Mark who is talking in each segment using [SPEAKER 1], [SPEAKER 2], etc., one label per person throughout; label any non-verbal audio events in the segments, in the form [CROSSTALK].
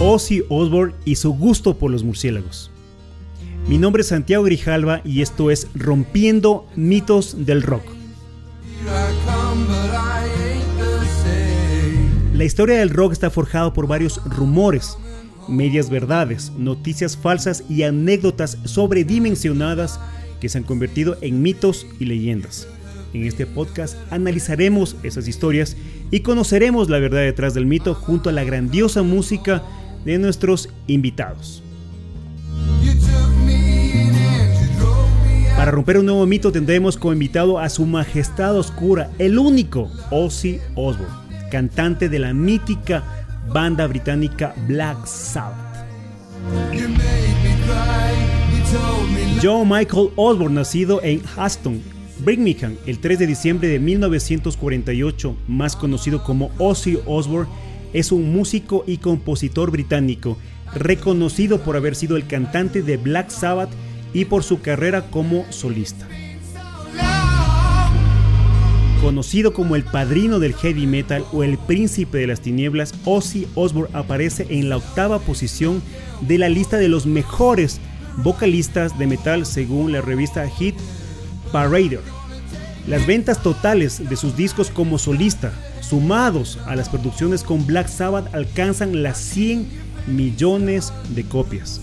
[SPEAKER 1] Ozzy Osbourne y su gusto por los murciélagos. Mi nombre es Santiago Grijalva y esto es Rompiendo mitos del rock. La historia del rock está forjada por varios rumores, medias verdades, noticias falsas y anécdotas sobredimensionadas que se han convertido en mitos y leyendas. En este podcast analizaremos esas historias y conoceremos la verdad detrás del mito junto a la grandiosa música de nuestros invitados. Para romper un nuevo mito tendremos como invitado a su majestad oscura, el único Ozzy Osbourne, cantante de la mítica banda británica Black Sabbath. Joe Michael Osborne, nacido en Aston, Birmingham, el 3 de diciembre de 1948, más conocido como Ozzy Osbourne, es un músico y compositor británico, reconocido por haber sido el cantante de Black Sabbath y por su carrera como solista. Conocido como el padrino del heavy metal o el príncipe de las tinieblas, Ozzy Osbourne aparece en la octava posición de la lista de los mejores vocalistas de metal según la revista Hit Parader. Las ventas totales de sus discos como solista sumados a las producciones con Black Sabbath alcanzan las 100 millones de copias.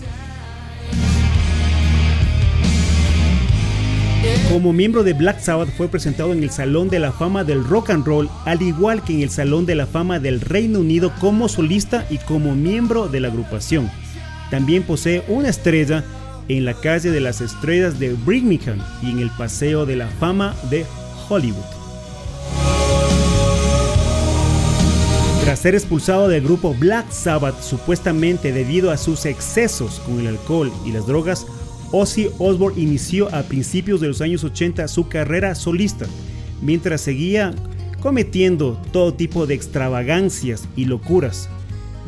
[SPEAKER 1] Como miembro de Black Sabbath fue presentado en el Salón de la Fama del Rock and Roll, al igual que en el Salón de la Fama del Reino Unido como solista y como miembro de la agrupación. También posee una estrella en la calle de las estrellas de Birmingham y en el Paseo de la Fama de Hollywood. Tras ser expulsado del grupo Black Sabbath supuestamente debido a sus excesos con el alcohol y las drogas, Ozzy Osbourne inició a principios de los años 80 su carrera solista, mientras seguía cometiendo todo tipo de extravagancias y locuras.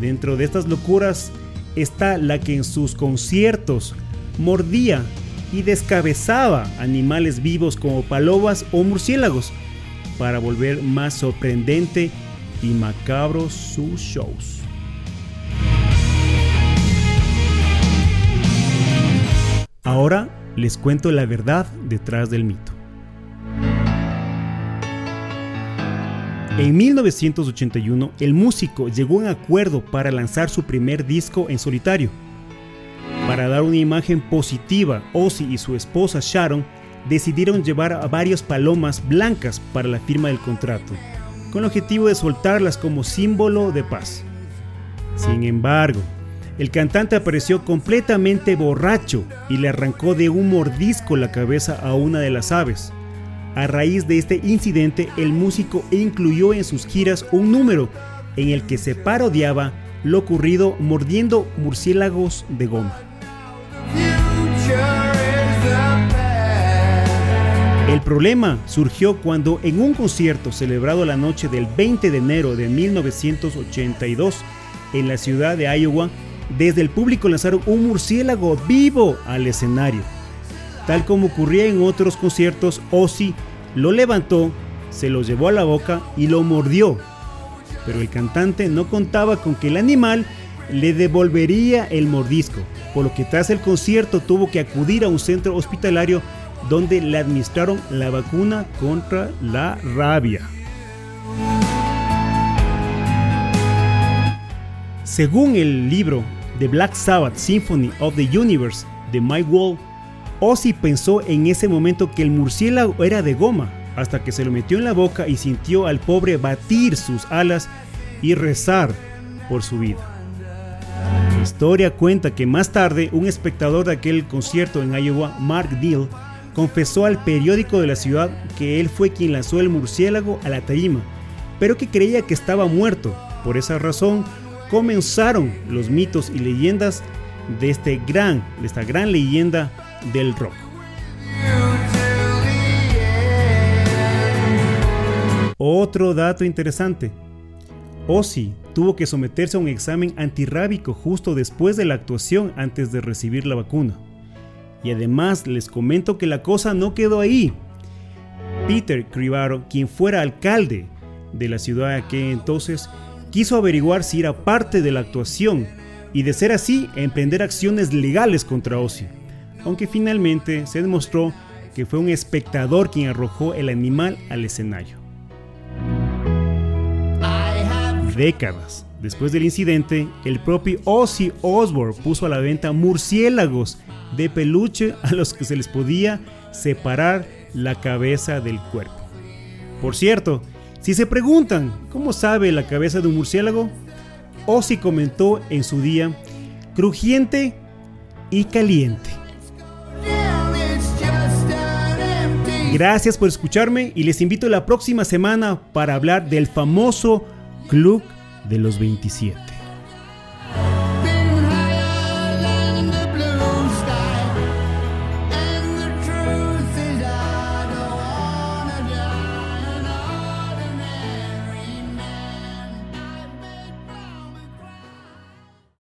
[SPEAKER 1] Dentro de estas locuras está la que en sus conciertos mordía y descabezaba animales vivos como palomas o murciélagos para volver más sorprendente y macabros sus shows. Ahora les cuento la verdad detrás del mito. En 1981, el músico llegó a un acuerdo para lanzar su primer disco en solitario. Para dar una imagen positiva, Ozzy y su esposa Sharon decidieron llevar a varias palomas blancas para la firma del contrato con el objetivo de soltarlas como símbolo de paz. Sin embargo, el cantante apareció completamente borracho y le arrancó de un mordisco la cabeza a una de las aves. A raíz de este incidente, el músico incluyó en sus giras un número en el que se parodiaba lo ocurrido mordiendo murciélagos de goma. El problema surgió cuando en un concierto celebrado la noche del 20 de enero de 1982 en la ciudad de Iowa, desde el público lanzaron un murciélago vivo al escenario. Tal como ocurría en otros conciertos, Ozzy lo levantó, se lo llevó a la boca y lo mordió. Pero el cantante no contaba con que el animal le devolvería el mordisco, por lo que tras el concierto tuvo que acudir a un centro hospitalario donde le administraron la vacuna contra la rabia. Según el libro The Black Sabbath Symphony of the Universe de Mike Wall, Ozzy pensó en ese momento que el murciélago era de goma, hasta que se lo metió en la boca y sintió al pobre batir sus alas y rezar por su vida. Historia cuenta que más tarde un espectador de aquel concierto en Iowa, Mark Deal, confesó al periódico de la ciudad que él fue quien lanzó el murciélago a la tarima, pero que creía que estaba muerto. Por esa razón, comenzaron los mitos y leyendas de, este gran, de esta gran leyenda del rock. Otro dato interesante. Ozzy tuvo que someterse a un examen antirrábico justo después de la actuación antes de recibir la vacuna. Y además les comento que la cosa no quedó ahí. Peter Cribaro, quien fuera alcalde de la ciudad aquel entonces, quiso averiguar si era parte de la actuación y de ser así emprender acciones legales contra Ozzy, aunque finalmente se demostró que fue un espectador quien arrojó el animal al escenario. Décadas después del incidente, el propio Ozzy Osbourne puso a la venta murciélagos de peluche [LAUGHS] a los que se les podía separar la cabeza del cuerpo. Por cierto, si se preguntan cómo sabe la cabeza de un murciélago, Ozzy comentó en su día, crujiente y caliente. Gracias por escucharme y les invito la próxima semana para hablar del famoso Club de los 27.